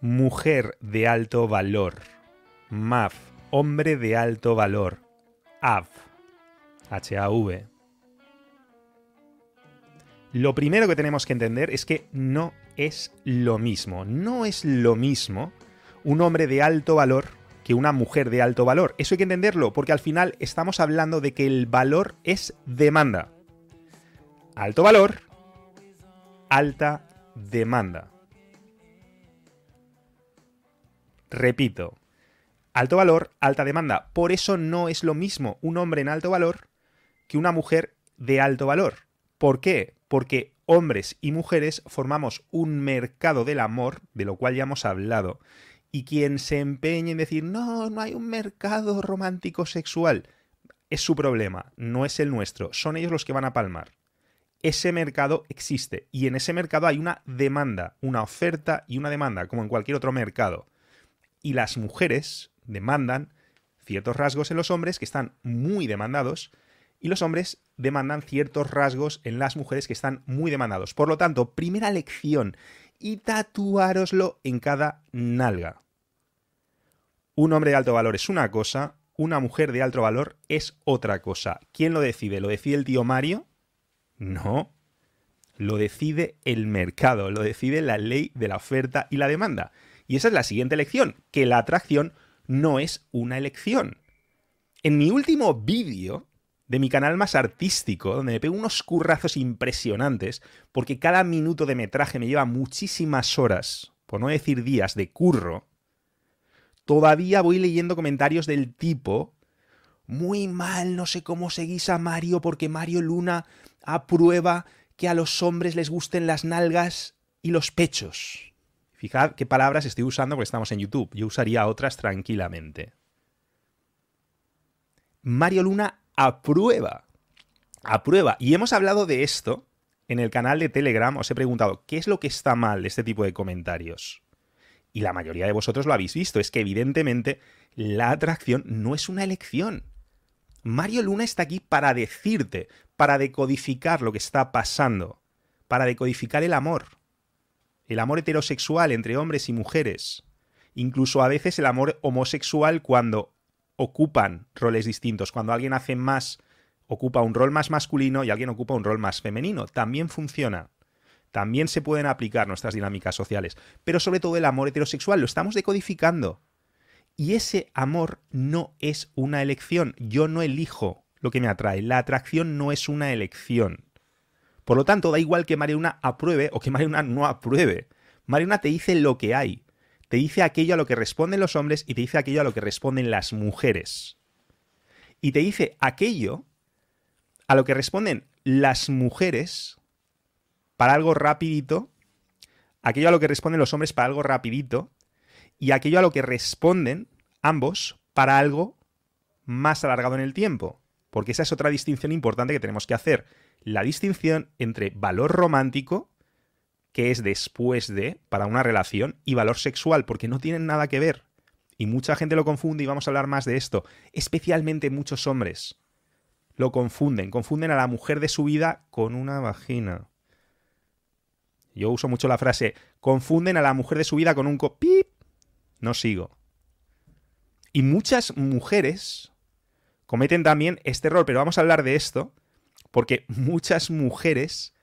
mujer de alto valor. MAF, hombre de alto valor. AV, H-A-V. Lo primero que tenemos que entender es que no es lo mismo. No es lo mismo un hombre de alto valor que una mujer de alto valor. Eso hay que entenderlo, porque al final estamos hablando de que el valor es demanda. Alto valor, alta demanda. Repito, alto valor, alta demanda. Por eso no es lo mismo un hombre en alto valor que una mujer de alto valor. ¿Por qué? Porque hombres y mujeres formamos un mercado del amor, de lo cual ya hemos hablado, y quien se empeñe en decir, no, no hay un mercado romántico sexual, es su problema, no es el nuestro, son ellos los que van a palmar. Ese mercado existe y en ese mercado hay una demanda, una oferta y una demanda, como en cualquier otro mercado y las mujeres demandan ciertos rasgos en los hombres que están muy demandados y los hombres demandan ciertos rasgos en las mujeres que están muy demandados. Por lo tanto, primera lección y tatuároslo en cada nalga. Un hombre de alto valor es una cosa, una mujer de alto valor es otra cosa. ¿Quién lo decide? ¿Lo decide el tío Mario? No. Lo decide el mercado, lo decide la ley de la oferta y la demanda. Y esa es la siguiente lección, que la atracción no es una elección. En mi último vídeo de mi canal más artístico, donde me pego unos currazos impresionantes, porque cada minuto de metraje me lleva muchísimas horas, por no decir días, de curro, todavía voy leyendo comentarios del tipo, muy mal, no sé cómo seguís a Mario, porque Mario Luna aprueba que a los hombres les gusten las nalgas y los pechos. Fijad qué palabras estoy usando porque estamos en YouTube. Yo usaría otras tranquilamente. Mario Luna aprueba. Aprueba. Y hemos hablado de esto en el canal de Telegram. Os he preguntado, ¿qué es lo que está mal de este tipo de comentarios? Y la mayoría de vosotros lo habéis visto. Es que evidentemente la atracción no es una elección. Mario Luna está aquí para decirte, para decodificar lo que está pasando, para decodificar el amor el amor heterosexual entre hombres y mujeres, incluso a veces el amor homosexual cuando ocupan roles distintos, cuando alguien hace más, ocupa un rol más masculino y alguien ocupa un rol más femenino, también funciona. También se pueden aplicar nuestras dinámicas sociales, pero sobre todo el amor heterosexual lo estamos decodificando. Y ese amor no es una elección, yo no elijo lo que me atrae, la atracción no es una elección. Por lo tanto, da igual que Mariana apruebe o que Mariana no apruebe. Mariana te dice lo que hay. Te dice aquello a lo que responden los hombres y te dice aquello a lo que responden las mujeres. Y te dice aquello a lo que responden las mujeres para algo rapidito, aquello a lo que responden los hombres para algo rapidito, y aquello a lo que responden ambos para algo más alargado en el tiempo. Porque esa es otra distinción importante que tenemos que hacer la distinción entre valor romántico, que es después de, para una relación, y valor sexual, porque no tienen nada que ver. Y mucha gente lo confunde y vamos a hablar más de esto, especialmente muchos hombres. Lo confunden, confunden a la mujer de su vida con una vagina. Yo uso mucho la frase, confunden a la mujer de su vida con un copip. No sigo. Y muchas mujeres cometen también este error, pero vamos a hablar de esto porque muchas mujeres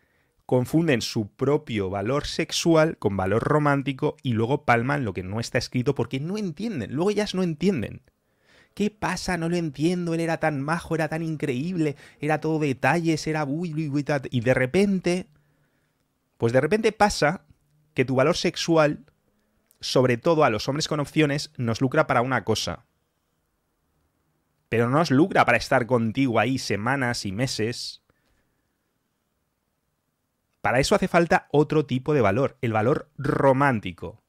confunden su propio valor sexual con valor romántico y luego palman lo que no está escrito porque no entienden. Luego ellas no entienden. ¿Qué pasa? No lo entiendo. Él era tan majo, era tan increíble, era todo detalles, era y de repente, pues de repente pasa que tu valor sexual, sobre todo a los hombres con opciones, nos lucra para una cosa pero no nos lucra para estar contigo ahí semanas y meses. Para eso hace falta otro tipo de valor, el valor romántico.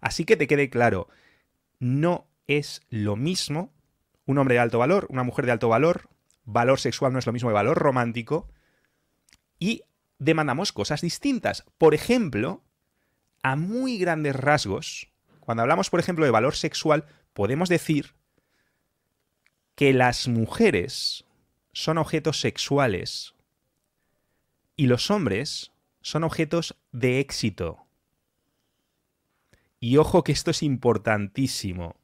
Así que te quede claro, no es lo mismo un hombre de alto valor, una mujer de alto valor, valor sexual no es lo mismo que valor romántico, y demandamos cosas distintas. Por ejemplo, a muy grandes rasgos, cuando hablamos, por ejemplo, de valor sexual, podemos decir que las mujeres son objetos sexuales y los hombres son objetos de éxito. Y ojo que esto es importantísimo.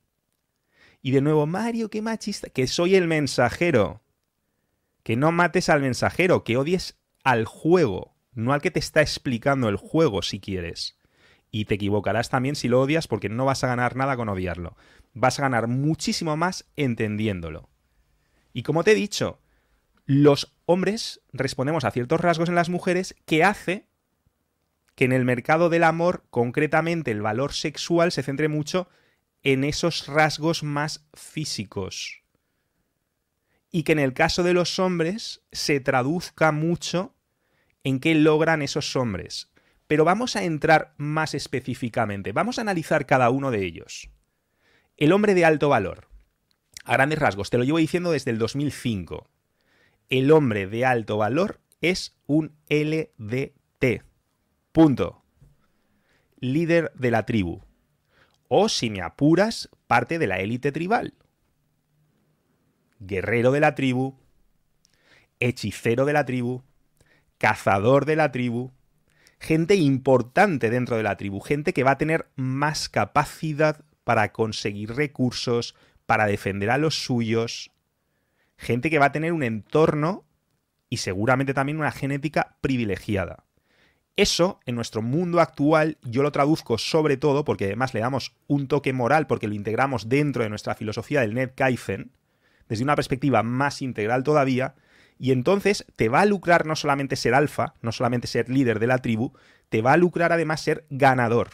Y de nuevo, Mario, qué machista, que soy el mensajero. Que no mates al mensajero, que odies al juego, no al que te está explicando el juego si quieres. Y te equivocarás también si lo odias porque no vas a ganar nada con odiarlo. Vas a ganar muchísimo más entendiéndolo. Y como te he dicho, los hombres respondemos a ciertos rasgos en las mujeres que hace que en el mercado del amor, concretamente el valor sexual, se centre mucho en esos rasgos más físicos. Y que en el caso de los hombres se traduzca mucho en qué logran esos hombres. Pero vamos a entrar más específicamente, vamos a analizar cada uno de ellos. El hombre de alto valor. A grandes rasgos, te lo llevo diciendo desde el 2005. El hombre de alto valor es un LDT. Punto. Líder de la tribu. O, si me apuras, parte de la élite tribal. Guerrero de la tribu. Hechicero de la tribu. Cazador de la tribu. Gente importante dentro de la tribu. Gente que va a tener más capacidad para conseguir recursos, para defender a los suyos. Gente que va a tener un entorno y seguramente también una genética privilegiada. Eso, en nuestro mundo actual, yo lo traduzco sobre todo porque además le damos un toque moral porque lo integramos dentro de nuestra filosofía del Net Kaizen, desde una perspectiva más integral todavía, y entonces te va a lucrar no solamente ser alfa, no solamente ser líder de la tribu, te va a lucrar además ser ganador.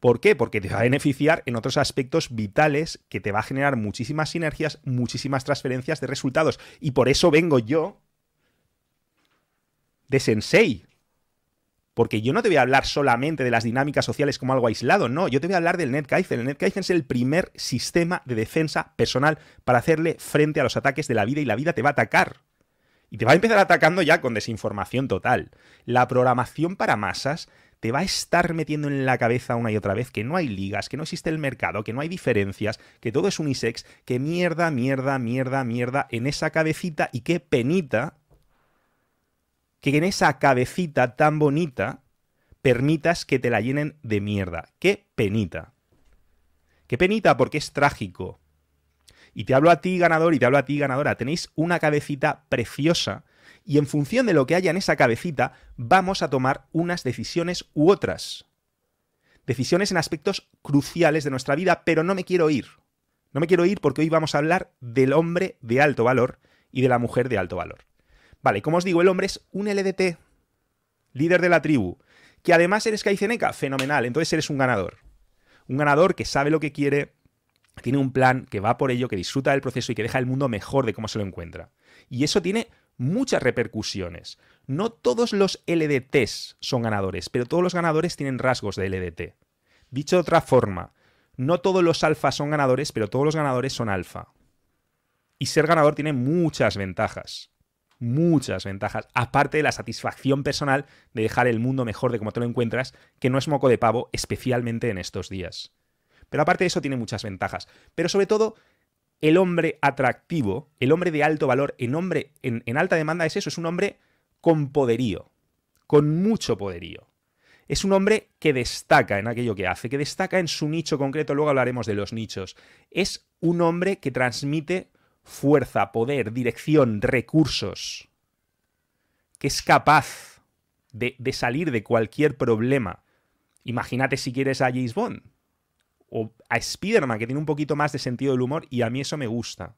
¿Por qué? Porque te va a beneficiar en otros aspectos vitales que te va a generar muchísimas sinergias, muchísimas transferencias de resultados. Y por eso vengo yo de Sensei, porque yo no te voy a hablar solamente de las dinámicas sociales como algo aislado, no, yo te voy a hablar del NetKaizen. El NetKaizen es el primer sistema de defensa personal para hacerle frente a los ataques de la vida y la vida te va a atacar. Y te va a empezar atacando ya con desinformación total. La programación para masas te va a estar metiendo en la cabeza una y otra vez que no hay ligas, que no existe el mercado, que no hay diferencias, que todo es unisex, que mierda, mierda, mierda, mierda en esa cabecita y qué penita que en esa cabecita tan bonita permitas que te la llenen de mierda. ¡Qué penita! ¡Qué penita! Porque es trágico. Y te hablo a ti, ganador, y te hablo a ti, ganadora. Tenéis una cabecita preciosa y en función de lo que haya en esa cabecita vamos a tomar unas decisiones u otras. Decisiones en aspectos cruciales de nuestra vida, pero no me quiero ir. No me quiero ir porque hoy vamos a hablar del hombre de alto valor y de la mujer de alto valor. Vale, como os digo, el hombre es un LDT, líder de la tribu, que además eres Kaizeneca, fenomenal, entonces eres un ganador. Un ganador que sabe lo que quiere, tiene un plan, que va por ello, que disfruta del proceso y que deja el mundo mejor de cómo se lo encuentra. Y eso tiene muchas repercusiones. No todos los LDTs son ganadores, pero todos los ganadores tienen rasgos de LDT. Dicho de otra forma, no todos los alfas son ganadores, pero todos los ganadores son alfa. Y ser ganador tiene muchas ventajas muchas ventajas, aparte de la satisfacción personal de dejar el mundo mejor de como te lo encuentras, que no es moco de pavo, especialmente en estos días. Pero aparte de eso tiene muchas ventajas. Pero sobre todo, el hombre atractivo, el hombre de alto valor, el hombre en, en alta demanda es eso, es un hombre con poderío, con mucho poderío. Es un hombre que destaca en aquello que hace, que destaca en su nicho concreto, luego hablaremos de los nichos. Es un hombre que transmite fuerza, poder, dirección, recursos, que es capaz de, salir de cualquier problema. Imagínate si quieres a James Bond o a Spider-Man, que tiene un poquito más de sentido del humor, y a mí eso me gusta.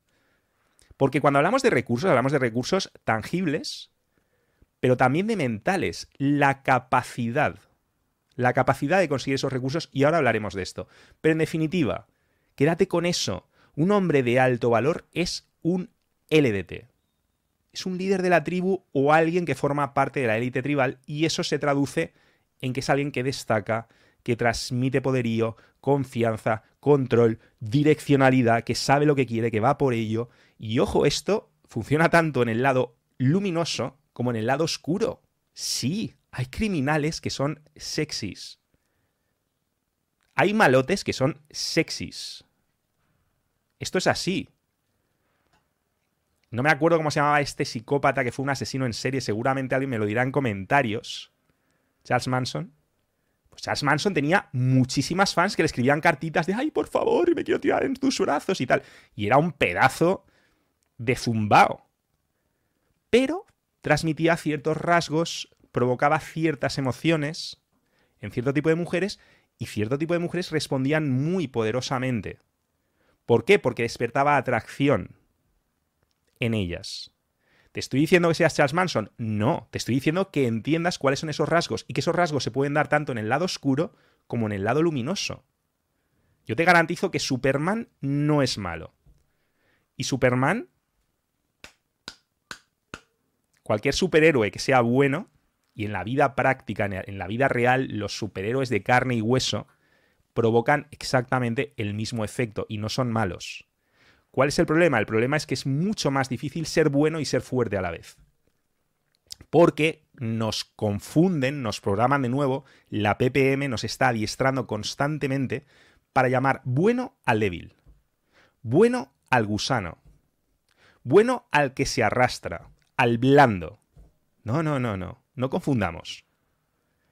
Porque cuando hablamos de recursos, hablamos de recursos tangibles, pero también de mentales. La capacidad. La capacidad de conseguir esos recursos, y ahora hablaremos de esto. Pero en definitiva, quédate con eso. Un hombre de alto valor es un LDT. Es un líder de la tribu o alguien que forma parte de la élite tribal y eso se traduce en que es alguien que destaca, que transmite poderío, confianza, control, direccionalidad, que sabe lo que quiere, que va por ello. Y ojo, esto funciona tanto en el lado luminoso como en el lado oscuro. Sí, hay criminales que son sexys. Hay malotes que son sexys. Esto es así. No me acuerdo cómo se llamaba este psicópata que fue un asesino en serie, seguramente alguien me lo dirá en comentarios. Charles Manson. Pues Charles Manson tenía muchísimas fans que le escribían cartitas de, ay, por favor, me quiero tirar en tus brazos y tal. Y era un pedazo de zumbao. Pero transmitía ciertos rasgos, provocaba ciertas emociones en cierto tipo de mujeres y cierto tipo de mujeres respondían muy poderosamente. ¿Por qué? Porque despertaba atracción en ellas. ¿Te estoy diciendo que seas Charles Manson? No, te estoy diciendo que entiendas cuáles son esos rasgos y que esos rasgos se pueden dar tanto en el lado oscuro como en el lado luminoso. Yo te garantizo que Superman no es malo. Y Superman, cualquier superhéroe que sea bueno, y en la vida práctica, en la vida real, los superhéroes de carne y hueso provocan exactamente el mismo efecto y no son malos. ¿Cuál es el problema? El problema es que es mucho más difícil ser bueno y ser fuerte a la vez. Porque nos confunden, nos programan de nuevo, la PPM nos está adiestrando constantemente para llamar bueno al débil, bueno al gusano, bueno al que se arrastra, al blando. No, no, no, no, no confundamos.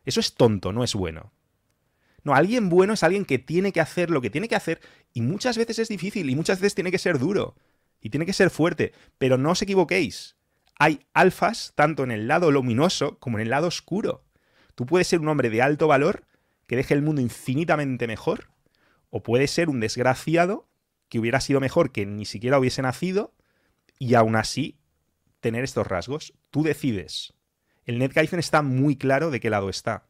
Eso es tonto, no es bueno. No, alguien bueno es alguien que tiene que hacer lo que tiene que hacer y muchas veces es difícil y muchas veces tiene que ser duro y tiene que ser fuerte, pero no os equivoquéis. Hay alfas tanto en el lado luminoso como en el lado oscuro. Tú puedes ser un hombre de alto valor que deje el mundo infinitamente mejor o puedes ser un desgraciado que hubiera sido mejor que ni siquiera hubiese nacido y aún así tener estos rasgos. Tú decides. El NetGaifen está muy claro de qué lado está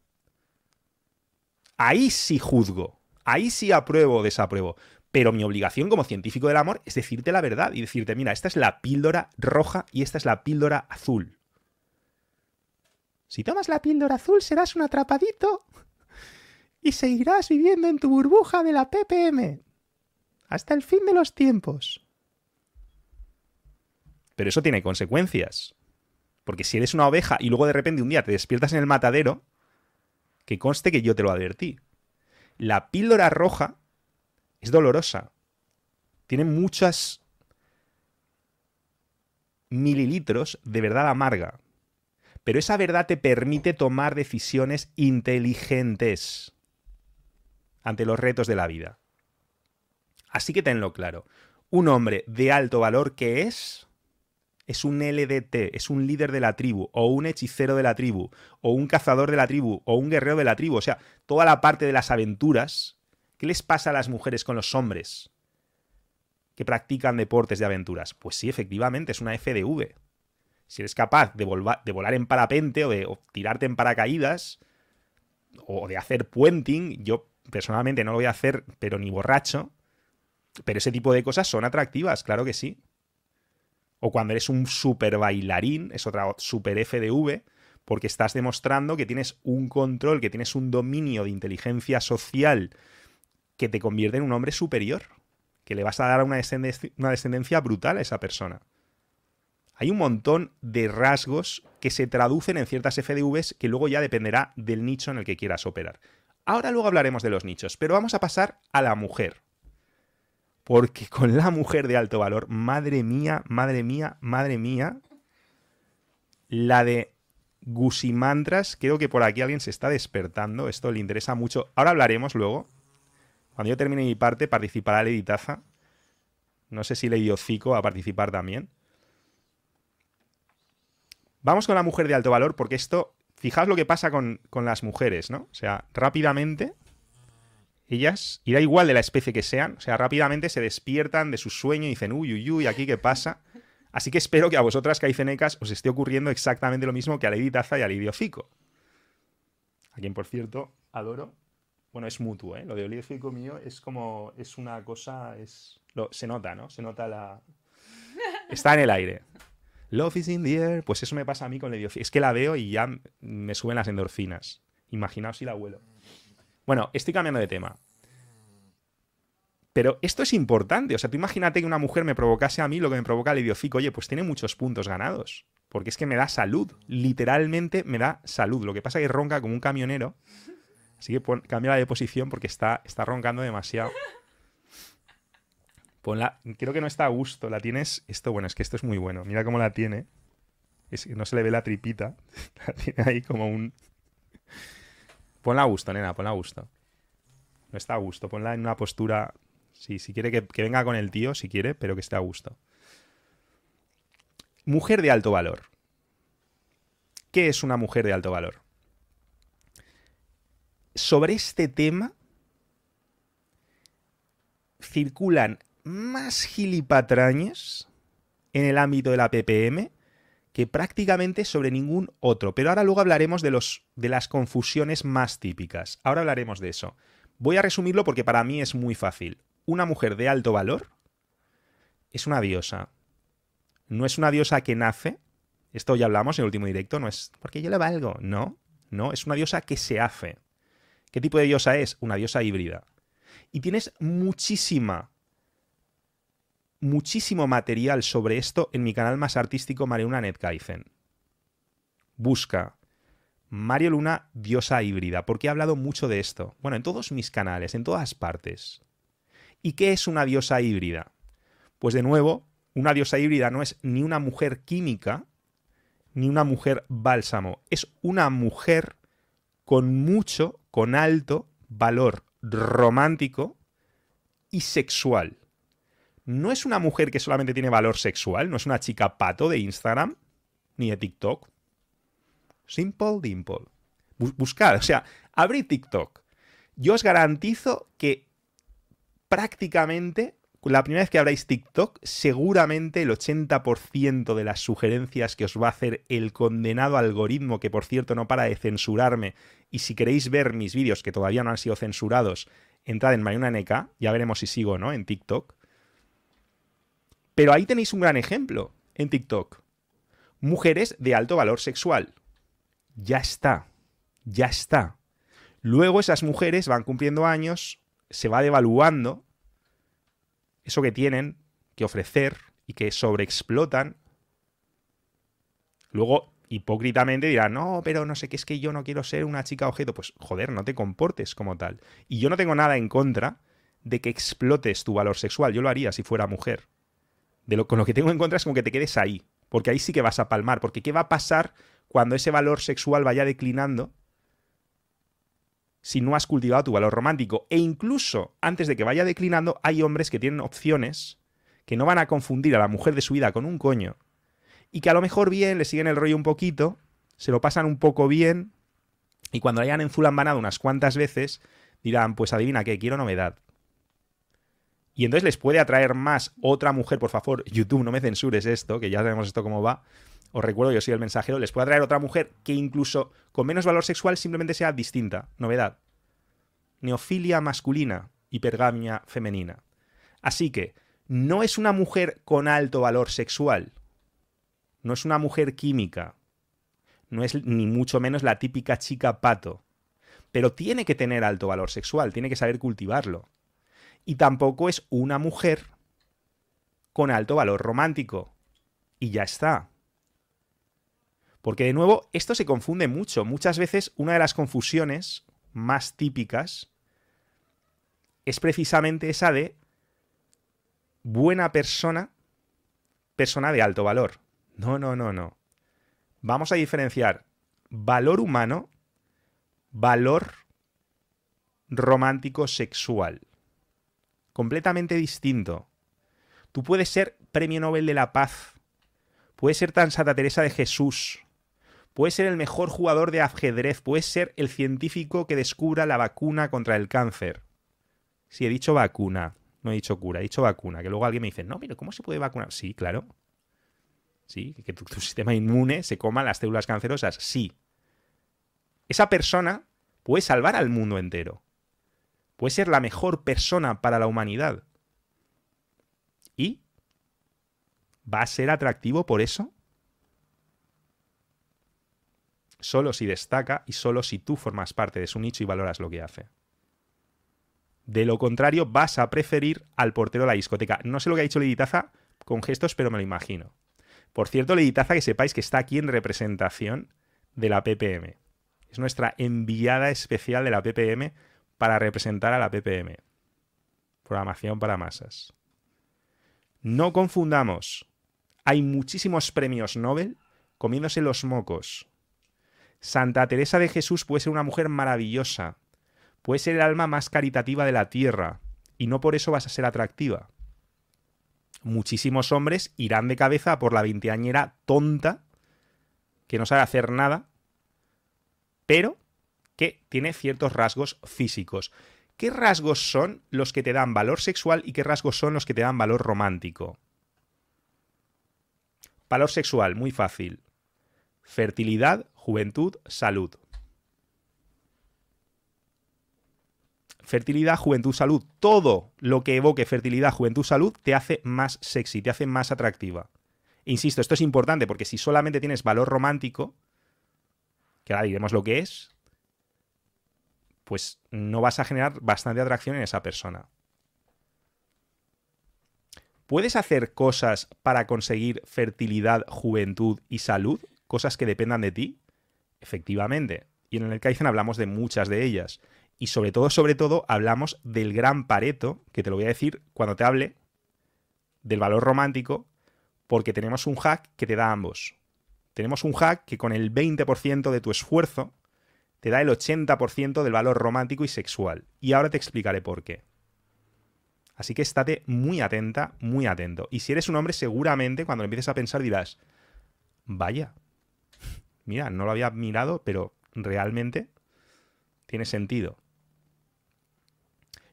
ahí sí juzgo, ahí sí apruebo o desapruebo. Pero mi obligación como científico del amor es decirte la verdad y decirte, mira, esta es la píldora roja y esta es la píldora azul. Si tomas la píldora azul serás un atrapadito y seguirás viviendo en tu burbuja de la PPM hasta el fin de los tiempos. Pero eso tiene consecuencias. Porque si eres una oveja y luego de repente un día te despiertas en el matadero, que conste que yo te lo advertí. La píldora roja es dolorosa. Tiene muchas mililitros de verdad amarga. Pero esa verdad te permite tomar decisiones inteligentes ante los retos de la vida. Así que tenlo claro. Un hombre de alto valor que es es un LDT, es un líder de la tribu, o un hechicero de la tribu, o un cazador de la tribu, o un guerrero de la tribu. O sea, toda la parte de las aventuras. ¿Qué les pasa a las mujeres con los hombres que practican deportes de aventuras? Pues sí, efectivamente, es una FDV. Si eres capaz de, volar en parapente o de tirarte en paracaídas, o de hacer puenting, yo personalmente no lo voy a hacer, pero ni borracho. Pero ese tipo de cosas son atractivas, claro que sí o cuando eres un super bailarín, es otra super FDV, porque estás demostrando que tienes un control, que tienes un dominio de inteligencia social que te convierte en un hombre superior, que le vas a dar una descendencia, brutal a esa persona. Hay un montón de rasgos que se traducen en ciertas FDVs que luego ya dependerá del nicho en el que quieras operar. Ahora luego hablaremos de los nichos, pero vamos a pasar a la mujer. Porque con la mujer de alto valor, madre mía, madre mía, madre mía, la de Gusimantras, creo que por aquí alguien se está despertando, esto le interesa mucho. Ahora hablaremos luego. Cuando yo termine mi parte, participará Lady Taza. No sé si Lady Ocico a participar también. Vamos con la mujer de alto valor, porque esto, fijaos lo que pasa con, con las mujeres, ¿no? O sea, rápidamente ellas, y da igual de la especie que sean, o sea, rápidamente se despiertan de su sueño y dicen, uy, uy, uy, aquí qué pasa. Así que espero que a vosotras, caicenecas, os esté ocurriendo exactamente lo mismo que a Lady Taza y a Lady Ocico. A quien, por cierto, adoro. Bueno, es mutuo, ¿eh? Lo de Lady mío es como, es una cosa, es... se nota, ¿no? Se nota la... Está en el aire. Love is in the air. Pues eso me pasa a mí con Lady Ocico. Es que la veo y ya me suben las endorfinas. Imaginaos si la abuelo. Bueno, estoy cambiando de tema. Pero esto es importante. O sea, tú imagínate que una mujer me provocase a mí lo que me provoca el idiocico. Oye, pues tiene muchos puntos ganados. Porque es que me da salud. Literalmente me da salud. Lo que pasa es que ronca como un camionero. Así que cambia la de posición porque está, está roncando demasiado. Ponla. Creo que no está a gusto. La tienes. Esto, bueno, es que esto es muy bueno. Mira cómo la tiene. Es que no se le ve la tripita. La tiene ahí como un. Ponla a gusto, nena, ponla a gusto. No está a gusto, ponla en una postura. Sí, si quiere que, que venga con el tío, si quiere, pero que esté a gusto. Mujer de alto valor. ¿Qué es una mujer de alto valor? Sobre este tema circulan más gilipatrañas en el ámbito de la PPM que prácticamente sobre ningún otro. Pero ahora luego hablaremos de, los, de las confusiones más típicas. Ahora hablaremos de eso. Voy a resumirlo porque para mí es muy fácil. Una mujer de alto valor es una diosa. No es una diosa que nace. Esto ya hablamos en el último directo. No es porque yo le valgo. No, no. Es una diosa que se hace. ¿Qué tipo de diosa es? Una diosa híbrida. Y tienes muchísima muchísimo material sobre esto en mi canal más artístico Mario Netkaizen. Busca Mario Luna, diosa híbrida, porque he hablado mucho de esto. Bueno, en todos mis canales, en todas partes. ¿Y qué es una diosa híbrida? Pues de nuevo, una diosa híbrida no es ni una mujer química, ni una mujer bálsamo. Es una mujer con mucho, con alto valor romántico y sexual no es una mujer que solamente tiene valor sexual, no es una chica pato de Instagram ni de TikTok. Simple Dimple. Buscad, o sea, abrid TikTok. Yo os garantizo que prácticamente la primera vez que abráis TikTok, seguramente el 80% de las sugerencias que os va a hacer el condenado algoritmo, que por cierto no para de censurarme, y si queréis ver mis vídeos que todavía no han sido censurados, entrad en Mariona NK, ya veremos si sigo o no en TikTok. Pero ahí tenéis un gran ejemplo en TikTok. Mujeres de alto valor sexual. Ya está. Ya está. Luego esas mujeres van cumpliendo años, se va devaluando eso que tienen que ofrecer y que sobreexplotan. Luego, hipócritamente dirán, no, pero no sé qué es que yo no quiero ser una chica objeto. Pues joder, no te comportes como tal. Y yo no tengo nada en contra de que explotes tu valor sexual. Yo lo haría si fuera mujer con lo que tengo en contra es como que te quedes ahí, porque ahí sí que vas a palmar, porque ¿qué va a pasar cuando ese valor sexual vaya declinando si no has cultivado tu valor romántico? E incluso antes de que vaya declinando, hay hombres que tienen opciones que no van a confundir a la mujer de su vida con un coño y que a lo mejor bien le siguen el rollo un poquito, se lo pasan un poco bien y cuando hayan enzulambanado unas cuantas veces dirán, pues adivina qué, quiero novedad. Y entonces les puede atraer más otra mujer, por favor, YouTube, no me censures esto, que ya sabemos esto cómo va. Os recuerdo, yo soy el mensajero, les puede atraer otra mujer que incluso con menos valor sexual simplemente sea distinta, novedad. Neofilia masculina, hipergamia femenina. Así que, no es una mujer con alto valor sexual, no es una mujer química, no es ni mucho menos la típica chica pato, pero tiene que tener alto valor sexual, tiene que saber cultivarlo y tampoco es una mujer con alto valor romántico. Y ya está. Porque de nuevo, esto se confunde mucho. Muchas veces una de las confusiones más típicas es precisamente esa de buena persona, persona de alto valor. No, no, no, no. Vamos a diferenciar valor humano, valor romántico sexual completamente distinto. Tú puedes ser Premio Nobel de la Paz, puedes ser tan Santa Teresa de Jesús, puedes ser el mejor jugador de ajedrez, puedes ser el científico que descubra la vacuna contra el cáncer. Si he dicho vacuna, no he dicho cura, he dicho vacuna, que luego alguien me dice, no, pero ¿cómo se puede vacunar? Sí, claro. Sí, que tu, tu sistema inmune se coma las células cancerosas, sí. Esa persona puede salvar al mundo entero puede ser la mejor persona para la humanidad. ¿Y? ¿Va a ser atractivo por eso? Solo si destaca y solo si tú formas parte de su nicho y valoras lo que hace. De lo contrario, vas a preferir al portero de la discoteca. No sé lo que ha dicho Liditaza con gestos, pero me lo imagino. Por cierto, Liditaza, que sepáis que está aquí en representación de la PPM. Es nuestra enviada especial de la PPM para representar a la PPM. Programación para masas. No confundamos. Hay muchísimos premios Nobel comiéndose los mocos. Santa Teresa de Jesús puede ser una mujer maravillosa, puede ser el alma más caritativa de la tierra, y no por eso vas a ser atractiva. Muchísimos hombres irán de cabeza por la veinteañera tonta, que no sabe hacer nada, pero que tiene ciertos rasgos físicos. ¿Qué rasgos son los que te dan valor sexual y qué rasgos son los que te dan valor romántico? Valor sexual, muy fácil. Fertilidad, juventud, salud. Fertilidad, juventud, salud. Todo lo que evoque fertilidad, juventud, salud te hace más sexy, te hace más atractiva. Insisto, esto es importante porque si solamente tienes valor romántico, que ahora diremos lo que es, pues no vas a generar bastante atracción en esa persona. ¿Puedes hacer cosas para conseguir fertilidad, juventud y salud? Cosas que dependan de ti. Efectivamente. Y en el Kaizen hablamos de muchas de ellas. Y sobre todo, sobre todo, hablamos del gran pareto, que te lo voy a decir cuando te hable del valor romántico, porque tenemos un hack que te da ambos. Tenemos un hack que con el 20% de tu esfuerzo te da el 80% del valor romántico y sexual. Y ahora te explicaré por qué. Así que estate muy atenta, muy atento. Y si eres un hombre, seguramente cuando empieces a pensar dirás, vaya, mira, no lo había mirado, pero realmente tiene sentido.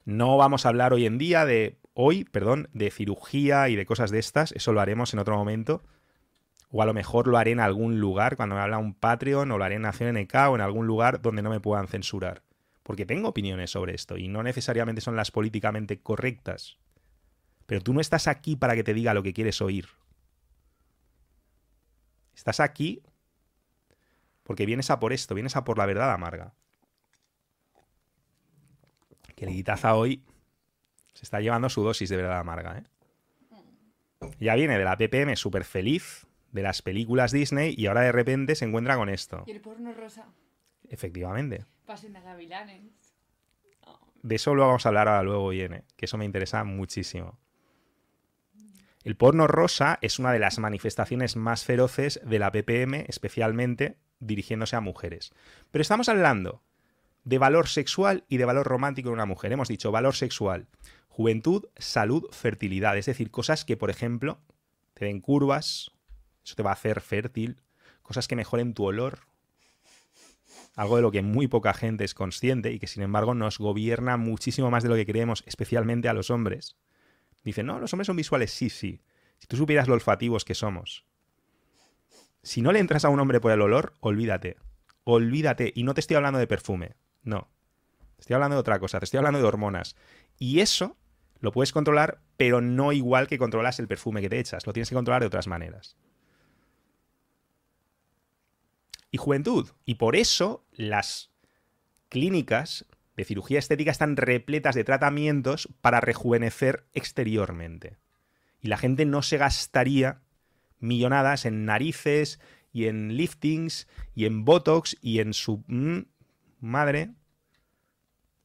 No vamos a hablar hoy en día de, hoy, perdón, de cirugía y de cosas de estas, eso lo haremos en otro momento. O a lo mejor lo haré en algún lugar, cuando me habla un Patreon, o lo haré en Nación NK o en algún lugar donde no me puedan censurar porque tengo opiniones sobre esto y no necesariamente son las políticamente correctas. Pero tú no estás aquí para que te diga lo que quieres oír. Estás aquí porque vienes a por esto, vienes a por la verdad amarga. Que el guitaza hoy se está llevando su dosis de verdad amarga. ¿eh? Ya viene de la PPM súper feliz, de las películas Disney, y ahora de repente se encuentra con esto. Y el porno rosa. Efectivamente. Pasen de gavilanes. De eso lo vamos a hablar ahora luego, viene, que eso me interesa muchísimo. El porno rosa es una de las manifestaciones más feroces de la PPM, especialmente dirigiéndose a mujeres. Pero estamos hablando de valor sexual y de valor romántico en una mujer. Hemos dicho valor sexual, juventud, salud, fertilidad. Es decir, cosas que, por ejemplo, te den curvas, eso te va a hacer fértil, cosas que mejoren tu olor, algo de lo que muy poca gente es consciente y que sin embargo nos gobierna muchísimo más de lo que creemos, especialmente a los hombres. Dicen, no, los hombres son visuales, sí, sí. Si tú supieras lo olfativos que somos. Si no le entras a un hombre por el olor, olvídate. Olvídate. Y no te estoy hablando de perfume. No. estoy hablando de otra cosa. Te estoy hablando de hormonas. Y eso lo puedes controlar, pero no igual que controlas el perfume que te echas. Lo tienes que controlar de otras maneras y juventud. Y por eso las clínicas de cirugía estética están repletas de tratamientos para rejuvenecer exteriormente. Y la gente no se gastaría millonadas en narices y en liftings y en botox y en su mm, madre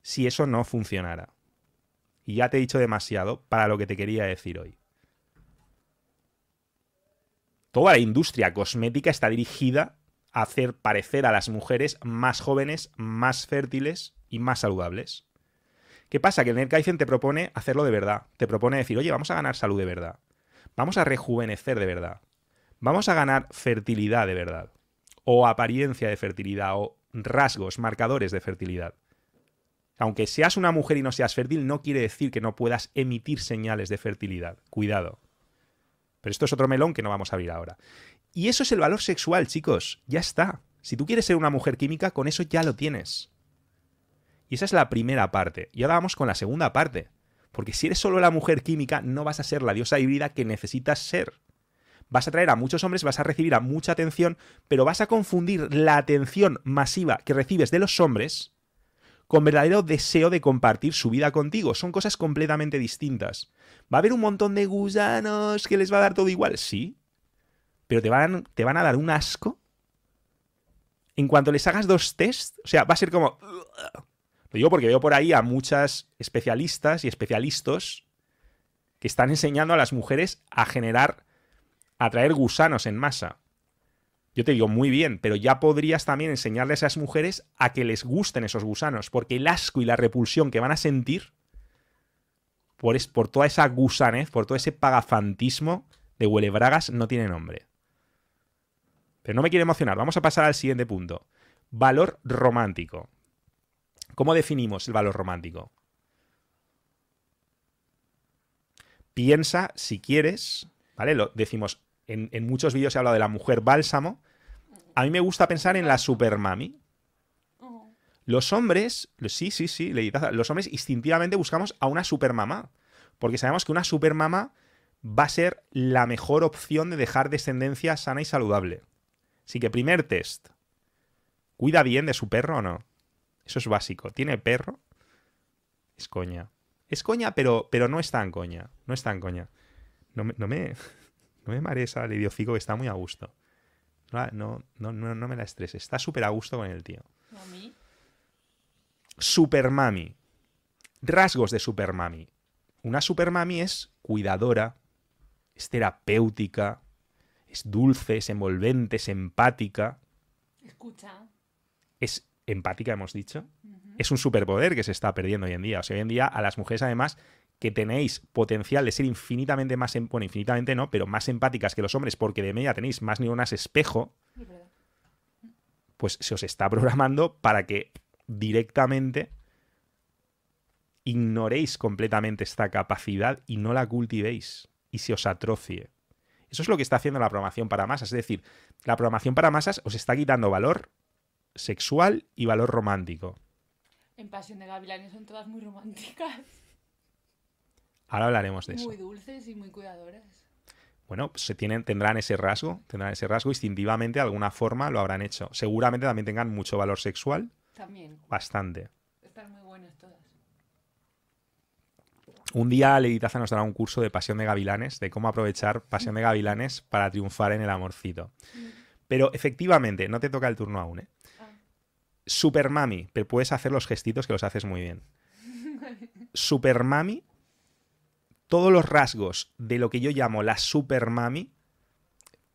si eso no funcionara. Y ya te he dicho demasiado para lo que te quería decir hoy. Toda la industria cosmética está dirigida hacer parecer a las mujeres más jóvenes, más fértiles y más saludables. ¿Qué pasa? Que el Kaizen te propone hacerlo de verdad. Te propone decir, oye, vamos a ganar salud de verdad. Vamos a rejuvenecer de verdad. Vamos a ganar fertilidad de verdad. O apariencia de fertilidad. O rasgos, marcadores de fertilidad. Aunque seas una mujer y no seas fértil, no quiere decir que no puedas emitir señales de fertilidad. Cuidado. Pero esto es otro melón que no vamos a abrir ahora. Y eso es el valor sexual, chicos. Ya está. Si tú quieres ser una mujer química, con eso ya lo tienes. Y esa es la primera parte. Y ahora vamos con la segunda parte. Porque si eres solo la mujer química, no vas a ser la diosa híbrida que necesitas ser. Vas a traer a muchos hombres, vas a recibir a mucha atención, pero vas a confundir la atención masiva que recibes de los hombres con verdadero deseo de compartir su vida contigo. Son cosas completamente distintas. ¿Va a haber un montón de gusanos que les va a dar todo igual? Sí, pero te van, te van a dar un asco. En cuanto les hagas dos tests, o sea, va a ser como... Lo digo porque veo por ahí a muchas especialistas y especialistas que están enseñando a las mujeres a generar, a traer gusanos en masa. Yo te digo, muy bien, pero ya podrías también enseñarle a esas mujeres a que les gusten esos gusanos, porque el asco y la repulsión que van a sentir por, es, por toda esa gusanez, por todo ese pagafantismo de huele bragas, no tiene nombre. Pero no me quiero emocionar, vamos a pasar al siguiente punto. Valor romántico. ¿Cómo definimos el valor romántico? Piensa, si quieres, ¿vale? Lo decimos, en, en muchos vídeos se habla de la mujer bálsamo. A mí me gusta pensar en la supermami. Los hombres, sí, sí, sí, los hombres instintivamente buscamos a una supermamá. Porque sabemos que una supermamá va a ser la mejor opción de dejar descendencia sana y saludable. Así que primer test. ¿Cuida bien de su perro o no? Eso es básico. ¿Tiene perro? Es coña. Es coña, pero, pero no es tan coña. No es tan coña. No me, no me, no me marees al idiocico que está muy a gusto. No, no, no, no, me la estreses. Está súper a gusto con el tío. a mí. Supermami. Rasgos de supermami. Una supermami es cuidadora, es terapéutica, es dulce, es envolvente, es empática. Escucha. Es empática, hemos dicho. Es un superpoder que se está perdiendo hoy en día. O sea, hoy en día a las mujeres, además, que tenéis potencial de ser infinitamente más, em- bueno, infinitamente no, pero más empáticas que los hombres, porque de media tenéis más neuronas espejo, pues se os está programando para que directamente ignoréis completamente esta capacidad y no la cultivéis y se os atrocie. Eso es lo que está haciendo la programación para masas. Es decir, la programación para masas os está quitando valor sexual y valor romántico. En Pasión de Gavilanes son todas muy románticas. Ahora hablaremos de eso. Muy dulces y muy cuidadoras. Bueno, pues se tienen, tendrán ese rasgo, tendrán ese rasgo instintivamente, de alguna forma lo habrán hecho. Seguramente también tengan mucho valor sexual, También. bastante. Están muy buenas todas. Un día Leitaza nos dará un curso de pasión de gavilanes, de cómo aprovechar pasión de gavilanes para triunfar en el amorcito. Pero efectivamente, no te toca el turno aún, ¿eh? Ah. Super mami, pero puedes hacer los gestitos que los haces muy bien. Super mami, todos los rasgos de lo que yo llamo la super mami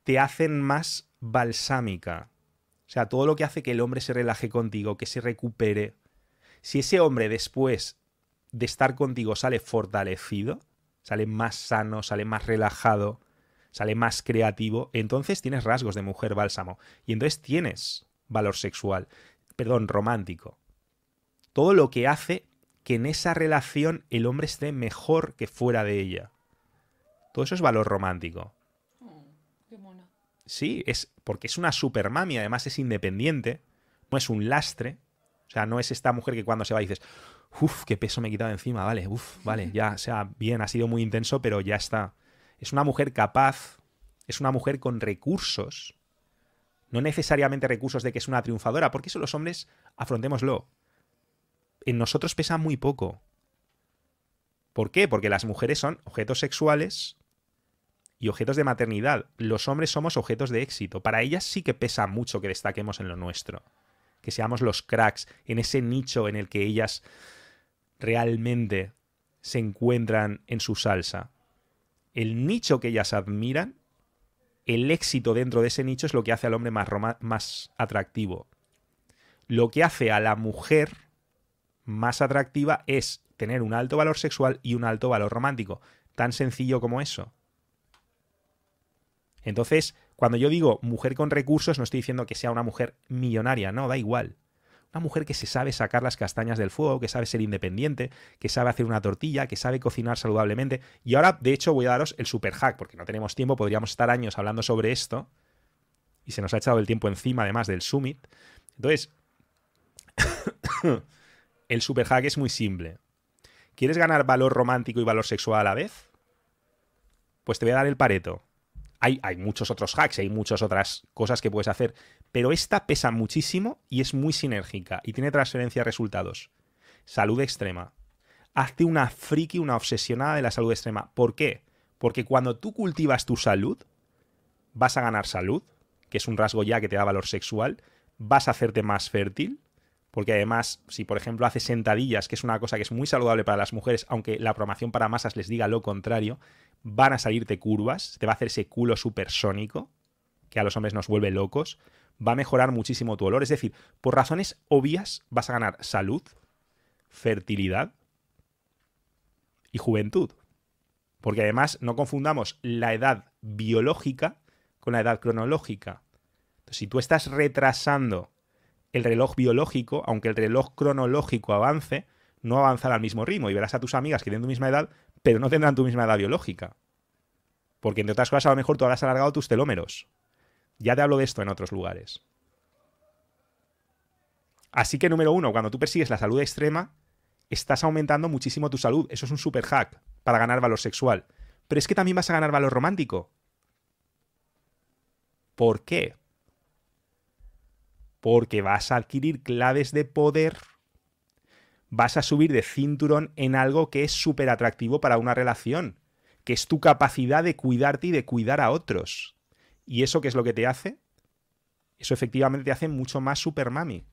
te hacen más balsámica. O sea, todo lo que hace que el hombre se relaje contigo, que se recupere. Si ese hombre después de estar contigo sale fortalecido, sale más sano, sale más relajado, sale más creativo, entonces tienes rasgos de mujer bálsamo. Y entonces tienes valor sexual, perdón, romántico. Todo lo que hace que en esa relación el hombre esté mejor que fuera de ella. Todo eso es valor romántico. Oh, qué. Sí, es porque es una super mami, además es independiente, no es un lastre. O sea, no es esta mujer que cuando se va dices, uff, qué peso me he quitado encima, vale, uff, vale, ya, o sea, bien, ha sido muy intenso, pero ya está. Es una mujer capaz, es una mujer con recursos, no necesariamente recursos de que es una triunfadora, porque eso los hombres, afrontémoslo, en nosotros pesa muy poco. ¿Por qué? Porque las mujeres son objetos sexuales y objetos de maternidad. Los hombres somos objetos de éxito. Para ellas sí que pesa mucho que destaquemos en lo nuestro. Que seamos los cracks en ese nicho en el que ellas realmente se encuentran en su salsa. El nicho que ellas admiran, el éxito dentro de ese nicho es lo que hace al hombre más, más atractivo. Lo que hace a la mujer más atractiva es tener un alto valor sexual y un alto valor romántico. Tan sencillo como eso. Entonces, cuando yo digo mujer con recursos, no estoy diciendo que sea una mujer millonaria, no, da igual. Una mujer que se sabe sacar las castañas del fuego, que sabe ser independiente, que sabe hacer una tortilla, que sabe cocinar saludablemente. Y ahora, de hecho, voy a daros el super hack, porque no tenemos tiempo, podríamos estar años hablando sobre esto. Y se nos ha echado el tiempo encima, además del summit. Entonces, el super hack es muy simple. ¿Quieres ganar valor romántico y valor sexual a la vez? Pues te voy a dar el pareto. Hay, muchos otros hacks, hay muchas otras cosas que puedes hacer, pero esta pesa muchísimo y es muy sinérgica y tiene transferencia de resultados. Salud extrema. Hazte una friki, una obsesionada de la salud extrema. ¿Por qué? Porque cuando tú cultivas tu salud, vas a ganar salud, que es un rasgo ya que te da valor sexual, vas a hacerte más fértil, porque además, si por ejemplo haces sentadillas, que es una cosa que es muy saludable para las mujeres, aunque la programación para masas les diga lo contrario, van a salirte curvas, te va a hacer ese culo supersónico. que a los hombres nos vuelve locos, va a mejorar muchísimo tu olor. Es decir, por razones obvias vas a ganar salud, fertilidad y juventud. Porque además no confundamos la edad biológica con la edad cronológica. Si tú estás retrasando el reloj biológico, aunque el reloj cronológico avance, no avanzará al mismo ritmo y verás a tus amigas que tienen tu misma edad, pero no tendrán tu misma edad biológica. Porque entre otras cosas, a lo mejor tú habrás alargado tus telómeros. Ya te hablo de esto en otros lugares. Así que número uno, cuando tú persigues la salud extrema, estás aumentando muchísimo tu salud. Eso es un super hack para ganar valor sexual. Pero es que también vas a ganar valor romántico. ¿Por qué? Porque vas a adquirir claves de poder. Vas a subir de cinturón en algo que es súper atractivo para una relación, que es tu capacidad de cuidarte y de cuidar a otros. ¿Y eso qué es lo que te hace? Eso efectivamente te hace mucho más super mami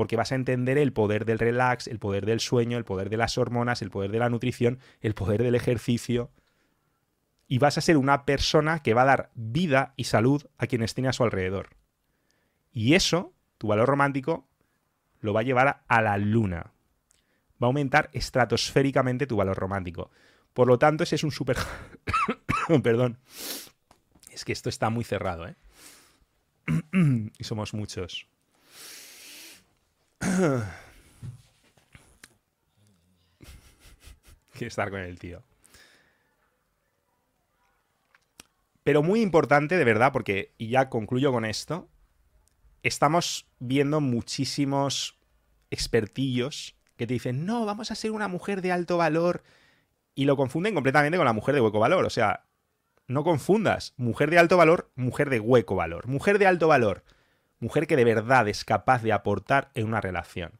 porque vas a entender el poder del relax, el poder del sueño, el poder de las hormonas, el poder de la nutrición, el poder del ejercicio. Y vas a ser una persona que va a dar vida y salud a quienes tiene a su alrededor. Y eso, tu valor romántico, lo va a llevar a la luna. Va a aumentar estratosféricamente tu valor romántico. Por lo tanto, ese es un súper... Perdón. Es que esto está muy cerrado, ¿eh? y somos muchos. que estar con el tío. Pero muy importante, de verdad, porque, y ya concluyo con esto, estamos viendo muchísimos expertillos que te dicen, no, vamos a ser una mujer de alto valor, y lo confunden completamente con la mujer de hueco valor. O sea, no confundas mujer de alto valor, mujer de hueco valor. Mujer de alto valor mujer que de verdad es capaz de aportar en una relación.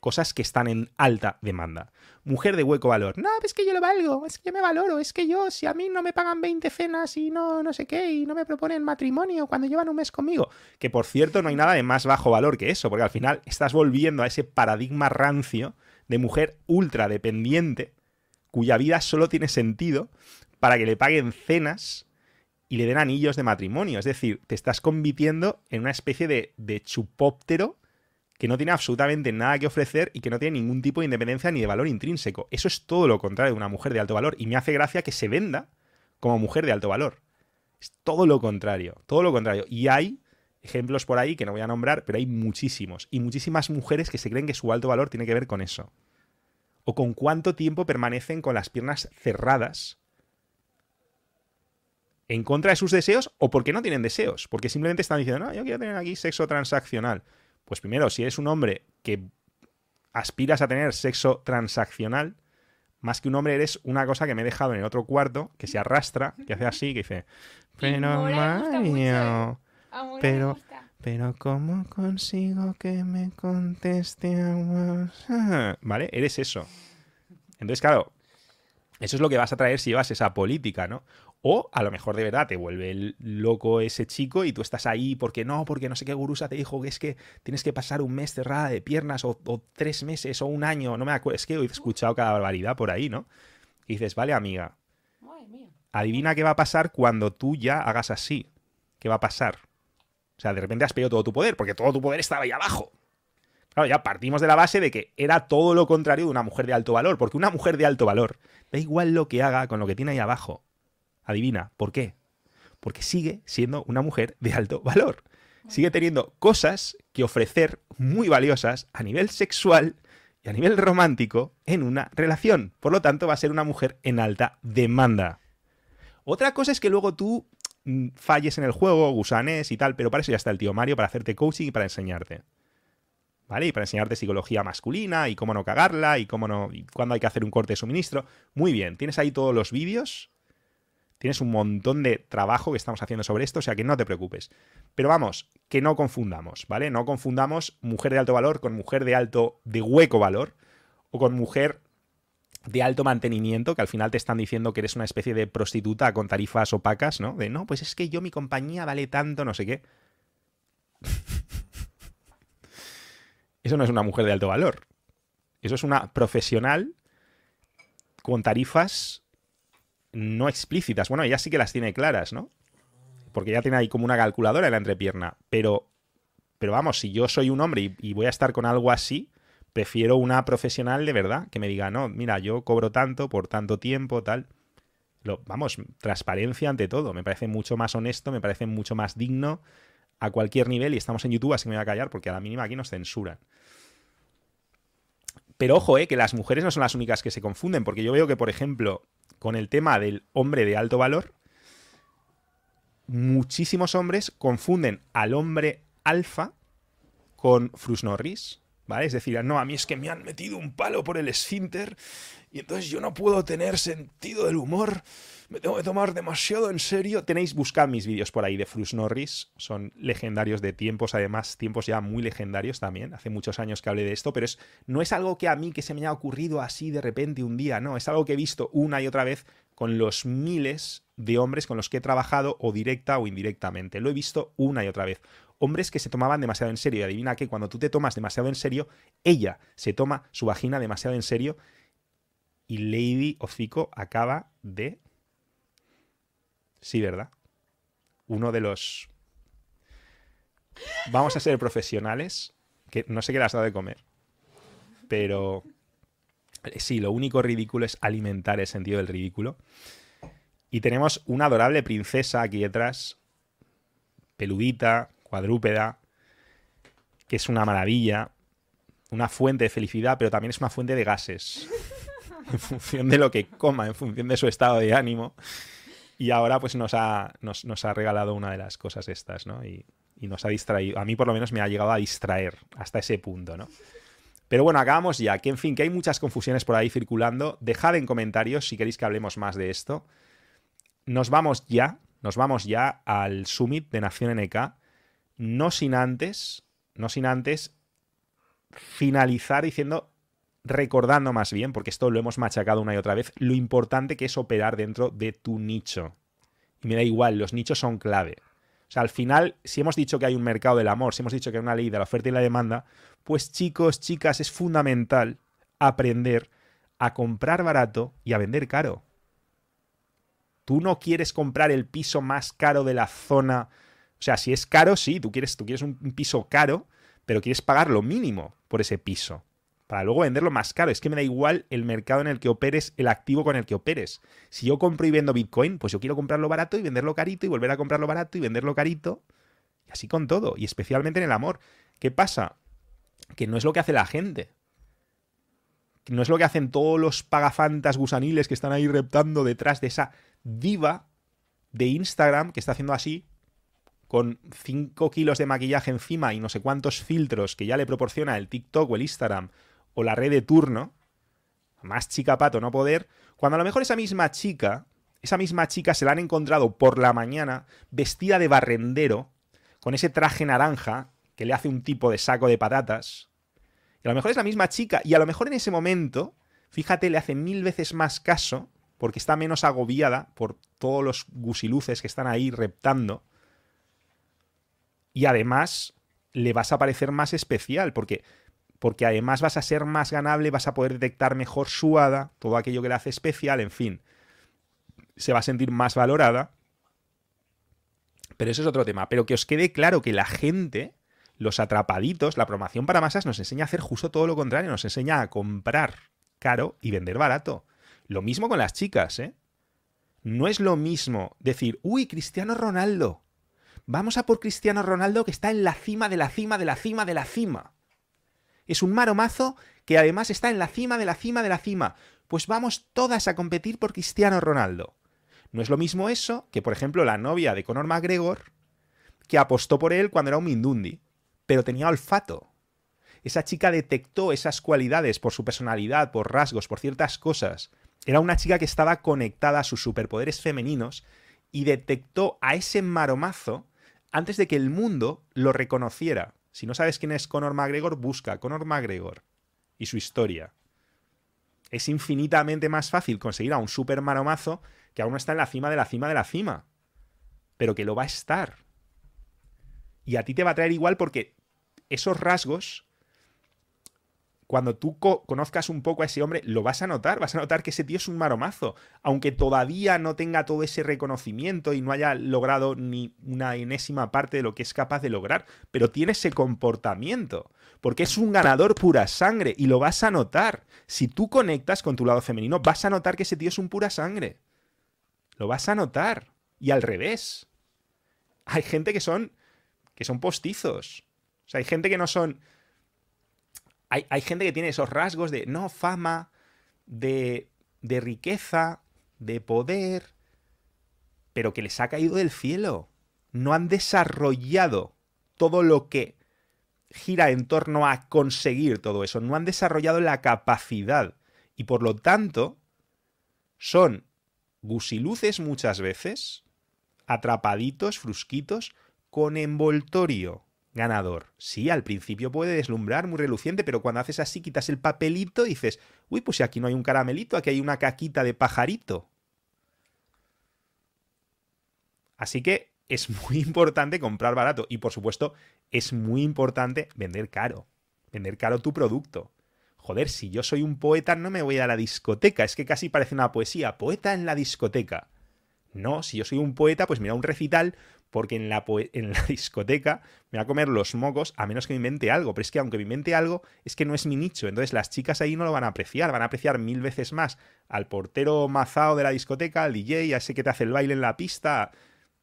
Cosas que están en alta demanda. Mujer de hueco valor. No, es que yo lo valgo, es que yo me valoro, es que yo, si a mí no me pagan 20 cenas y no, no sé qué, y no me proponen matrimonio cuando llevan un mes conmigo. Que por cierto, no hay nada de más bajo valor que eso, porque al final estás volviendo a ese paradigma rancio de mujer ultra dependiente, cuya vida solo tiene sentido para que le paguen cenas y le den anillos de matrimonio. Es decir, te estás convirtiendo en una especie de, de chupóptero que no tiene absolutamente nada que ofrecer y que no tiene ningún tipo de independencia ni de valor intrínseco. Eso es todo lo contrario de una mujer de alto valor. Y me hace gracia que se venda como mujer de alto valor. Es todo lo contrario, todo lo contrario. Y hay ejemplos por ahí que no voy a nombrar, pero hay muchísimos. Y muchísimas mujeres que se creen que su alto valor tiene que ver con eso. O con cuánto tiempo permanecen con las piernas cerradas en contra de sus deseos o porque no tienen deseos, porque simplemente están diciendo, no, yo quiero tener aquí sexo transaccional. Pues primero, si eres un hombre que aspiras a tener sexo transaccional, más que un hombre eres una cosa que me he dejado en el otro cuarto, que se arrastra, que hace así, que dice, pero Mario, pero, pero ¿cómo consigo que me conteste ¿Vale? Eres eso. Entonces, claro, eso es lo que vas a traer si llevas esa política, ¿no? O a lo mejor de verdad te vuelve loco ese chico y tú estás ahí porque no, porque no sé qué gurusa te dijo que es que tienes que pasar un mes cerrada de piernas o, tres meses o un año, no me acuerdo, es que he escuchado cada barbaridad por ahí, ¿no? Y dices, vale amiga, adivina qué va a pasar cuando tú ya hagas así. ¿Qué va a pasar? O sea, de repente has perdido todo tu poder, porque todo tu poder estaba ahí abajo. Claro, ya partimos de la base de que era todo lo contrario de una mujer de alto valor, porque una mujer de alto valor, da igual lo que haga con lo que tiene ahí abajo, Adivina, ¿por qué? Porque sigue siendo una mujer de alto valor. Sigue teniendo cosas que ofrecer muy valiosas a nivel sexual y a nivel romántico en una relación. Por lo tanto, va a ser una mujer en alta demanda. Otra cosa es que luego tú mm, falles en el juego, gusanes y tal, pero para eso ya está el tío Mario, para hacerte coaching y para enseñarte. ¿Vale? Y para enseñarte psicología masculina y cómo no cagarla y cómo no. y cuándo hay que hacer un corte de suministro. Muy bien, tienes ahí todos los vídeos Tienes un montón de trabajo que estamos haciendo sobre esto, o sea que no te preocupes. Pero vamos, que no confundamos, ¿vale? No confundamos mujer de alto valor con mujer de alto, de hueco valor, o con mujer de alto mantenimiento, que al final te están diciendo que eres una especie de prostituta con tarifas opacas, ¿no? De no, pues es que yo mi compañía vale tanto, no sé qué. Eso no es una mujer de alto valor. Eso es una profesional con tarifas no explícitas. Bueno, ella sí que las tiene claras, ¿no? porque ya tiene ahí como una calculadora en la entrepierna. Pero, pero vamos, si yo soy un hombre y, y voy a estar con algo así, prefiero una profesional de verdad que me diga, no, mira, yo cobro tanto por tanto tiempo, tal. Lo, vamos, transparencia ante todo. Me parece mucho más honesto, me parece mucho más digno a cualquier nivel. Y estamos en YouTube, así que me voy a callar porque a la mínima aquí nos censuran. Pero ojo, eh, que las mujeres no son las únicas que se confunden, porque yo veo que, por ejemplo, con el tema del hombre de alto valor, muchísimos hombres confunden al hombre alfa con Frus Norris, ¿vale? Es decir, no, a mí es que me han metido un palo por el esfínter y entonces yo no puedo tener sentido del humor, me tengo que tomar demasiado en serio. Tenéis, buscad mis vídeos por ahí de Frus Norris, son legendarios de tiempos, además, tiempos ya muy legendarios también. Hace muchos años que hablé de esto, pero es, no es algo que a mí que se me haya ocurrido así de repente un día, no, es algo que he visto una y otra vez con los miles de hombres con los que he trabajado o directa o indirectamente. Lo he visto una y otra vez. Hombres que se tomaban demasiado en serio. Y adivina que cuando tú te tomas demasiado en serio, ella se toma su vagina demasiado en serio y Lady Hocico acaba de... Sí, ¿verdad? Uno de los... Vamos a ser profesionales, que no sé qué le has dado de comer, pero sí, lo único ridículo es alimentar el sentido del ridículo. Y tenemos una adorable princesa aquí detrás, peludita, cuadrúpeda, que es una maravilla, una fuente de felicidad, pero también es una fuente de gases, en función de lo que coma, en función de su estado de ánimo. Y ahora pues nos ha, nos, nos ha regalado una de las cosas estas, ¿no? Y, y, nos ha distraído, a mí por lo menos me ha llegado a distraer hasta ese punto, ¿no? Pero bueno, acabamos ya, que en fin, que hay muchas confusiones por ahí circulando. Dejad en comentarios si queréis que hablemos más de esto. Nos vamos ya, nos vamos ya al Summit de Nación NK no sin antes, no sin antes finalizar diciendo, recordando más bien, porque esto lo hemos machacado una y otra vez, lo importante que es operar dentro de tu nicho. Y me da igual, los nichos son clave. O sea, al final, si hemos dicho que hay un mercado del amor, si hemos dicho que hay una ley de la oferta y la demanda, pues chicos, chicas, es fundamental aprender a comprar barato y a vender caro. Tú no quieres comprar el piso más caro de la zona o sea, si es caro, sí, tú quieres, tú quieres un, piso caro, pero quieres pagar lo mínimo por ese piso. Para luego venderlo más caro. Es que me da igual el mercado en el que operes, el activo con el que operes. Si yo compro y vendo Bitcoin, pues yo quiero comprarlo barato y venderlo carito y volver a comprarlo barato y venderlo carito. Y así con todo. Y especialmente en el amor. ¿Qué pasa? Que no es lo que hace la gente. No es lo que hacen todos los pagafantas gusaniles que están ahí reptando detrás de esa diva de Instagram que está haciendo así con 5 kilos de maquillaje encima y no sé cuántos filtros que ya le proporciona el TikTok o el Instagram o la red de turno, más chica pato no poder, cuando a lo mejor esa misma chica, esa misma chica se la han encontrado por la mañana vestida de barrendero, con ese traje naranja que le hace un tipo de saco de patatas, y a lo mejor es la misma chica, y a lo mejor en ese momento, fíjate, le hace mil veces más caso, porque está menos agobiada por todos los gusiluces que están ahí reptando, y además le vas a parecer más especial, porque, porque además vas a ser más ganable, vas a poder detectar mejor su hada, todo aquello que le hace especial, en fin, se va a sentir más valorada. Pero eso es otro tema. Pero que os quede claro que la gente, los atrapaditos, la promoción para masas nos enseña a hacer justo todo lo contrario, nos enseña a comprar caro y vender barato. Lo mismo con las chicas, ¿eh? No es lo mismo decir, uy, Cristiano Ronaldo, Vamos a por Cristiano Ronaldo que está en la cima de la cima de la cima de la cima. Es un maromazo que además está en la cima de la cima de la cima. Pues vamos todas a competir por Cristiano Ronaldo. No es lo mismo eso que, por ejemplo, la novia de Conor McGregor, que apostó por él cuando era un Mindundi, pero tenía olfato. Esa chica detectó esas cualidades por su personalidad, por rasgos, por ciertas cosas. Era una chica que estaba conectada a sus superpoderes femeninos y detectó a ese maromazo antes de que el mundo lo reconociera. Si no sabes quién es Conor McGregor, busca Conor McGregor y su historia. Es infinitamente más fácil conseguir a un super maromazo que aún no está en la cima de la cima de la cima. Pero que lo va a estar. Y a ti te va a traer igual porque esos rasgos cuando tú conozcas un poco a ese hombre, lo vas a notar, vas a notar que ese tío es un maromazo, aunque todavía no tenga todo ese reconocimiento y no haya logrado ni una enésima parte de lo que es capaz de lograr, pero tiene ese comportamiento, porque es un ganador pura sangre y lo vas a notar. Si tú conectas con tu lado femenino, vas a notar que ese tío es un pura sangre. Lo vas a notar. Y al revés. Hay gente que son que son postizos. O sea, hay gente que no son hay, gente que tiene esos rasgos de, no, fama, de, de riqueza, de poder, pero que les ha caído del cielo. No han desarrollado todo lo que gira en torno a conseguir todo eso. No han desarrollado la capacidad. Y por lo tanto, son gusiluces muchas veces, atrapaditos, frusquitos, con envoltorio ganador. Sí, al principio puede deslumbrar muy reluciente, pero cuando haces así, quitas el papelito y dices, uy, pues aquí no hay un caramelito, aquí hay una caquita de pajarito. Así que es muy importante comprar barato y por supuesto es muy importante vender caro, vender caro tu producto. Joder, si yo soy un poeta no me voy a la discoteca, es que casi parece una poesía, poeta en la discoteca. No, si yo soy un poeta, pues mira un recital porque en la, discoteca me va a comer los mocos a menos que me invente algo. Pero es que aunque me invente algo, es que no es mi nicho. Entonces las chicas ahí no lo van a apreciar, van a apreciar mil veces más al portero mazao de la discoteca, al DJ, a ese que te hace el baile en la pista,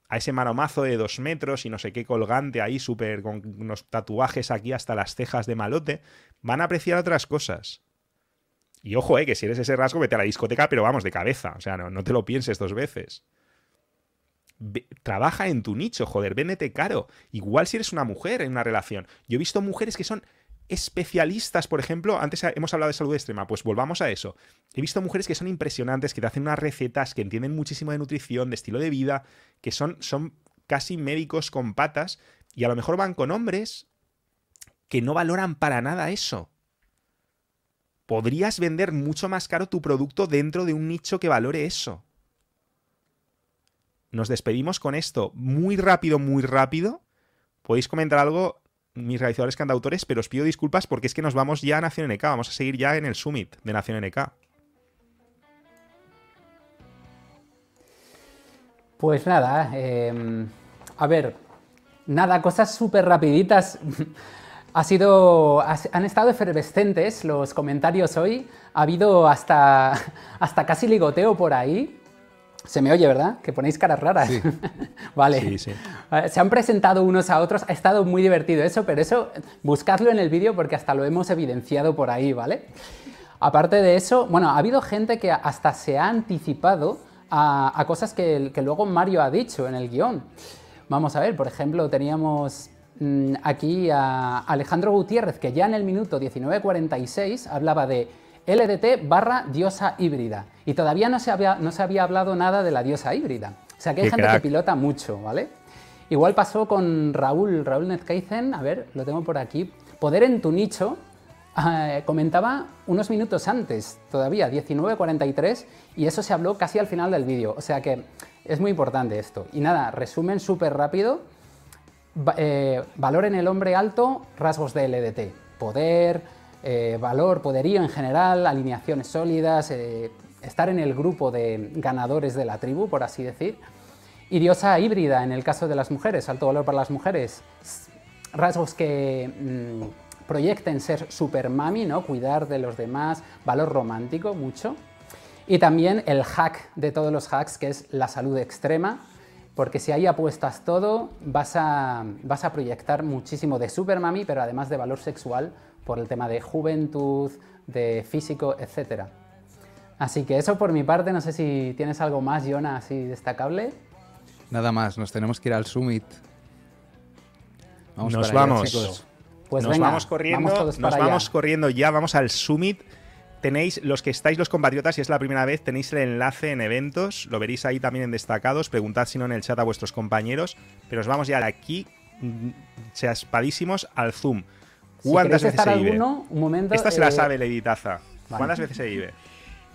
a ese maromazo de dos metros y no sé qué colgante ahí, súper con unos tatuajes aquí hasta las cejas de malote. Van a apreciar otras cosas. Y ojo, eh, que si eres ese rasgo, vete a la discoteca, pero vamos, de cabeza. O sea, no te lo pienses dos veces trabaja en tu nicho, joder, véndete caro. Igual si eres una mujer en una relación. Yo he visto mujeres que son especialistas, por ejemplo, antes hemos hablado de salud extrema, pues volvamos a eso. He visto mujeres que son impresionantes, que te hacen unas recetas, que entienden muchísimo de nutrición, de estilo de vida, que son, son casi médicos con patas, y a lo mejor van con hombres que no valoran para nada eso. Podrías vender mucho más caro tu producto dentro de un nicho que valore eso nos despedimos con esto muy rápido, muy rápido. Podéis comentar algo, mis realizadores cantautores, pero os pido disculpas porque es que nos vamos ya a Nación NK. Vamos a seguir ya en el Summit de Nación NK. Pues nada, em, a ver, nada, cosas súper rapiditas. Ha sido, han estado efervescentes los comentarios hoy. Ha habido hasta, hasta casi ligoteo por ahí. Se me oye, ¿verdad? Que ponéis caras raras. Sí. vale. Sí, sí. Se han presentado unos a otros. Ha estado muy divertido eso, pero eso buscadlo en el vídeo porque hasta lo hemos evidenciado por ahí, ¿vale? Aparte de eso, bueno, ha habido gente que hasta se ha anticipado a, cosas que, luego Mario ha dicho en el guion. Vamos a ver, por ejemplo, teníamos mm, aquí a Alejandro Gutiérrez, que ya en el minuto 19.46 hablaba de LDT barra diosa híbrida. Y todavía no se, había, no se había hablado nada de la diosa híbrida. O sea que hay gente que pilota mucho, ¿vale? Igual pasó con Raúl, Raúl a ver, lo tengo por aquí. Poder en tu nicho, eh, comentaba unos minutos antes, todavía, 19.43, y eso se habló casi al final del vídeo. O sea que es muy importante esto. Y nada, resumen súper rápido. Eh, valor en el hombre alto, rasgos de LDT. Poder, eh, valor, poderío en general, alineaciones sólidas, eh, estar en el grupo de ganadores de la tribu, por así decir. Y diosa híbrida en el caso de las mujeres, alto valor para las mujeres, rasgos que mm, proyecten ser super mami, ¿no? cuidar de los demás, valor romántico, mucho. Y también el hack de todos los hacks, que es la salud extrema, porque si ahí apuestas todo, vas a, vas a proyectar muchísimo de super mami, pero además de valor sexual por el tema de juventud, de físico, etc. Así que eso por mi parte, no sé si tienes algo más, Jonah, así destacable. Nada más, nos tenemos que ir al Summit. Vamos nos vamos. Pues nos vamos corriendo, nos vamos corriendo ya, vamos al Summit. Tenéis, los que estáis los compatriotas, si es la primera vez, tenéis el enlace en eventos, lo veréis ahí también en destacados, preguntad si no en el chat a vuestros compañeros, pero nos vamos ya de aquí, mm, chaspadísimos, al Zoom. ¿Cuántas veces se vive? un momento, Esta se la eh, sabe Lady Taza. ¿Cuántas veces se vive?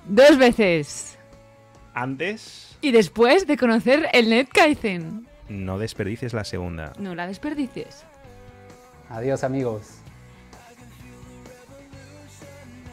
Dos veces. Antes. Y después de conocer el Netkaizen. No desperdicies la segunda. No la desperdicies. Adiós amigos.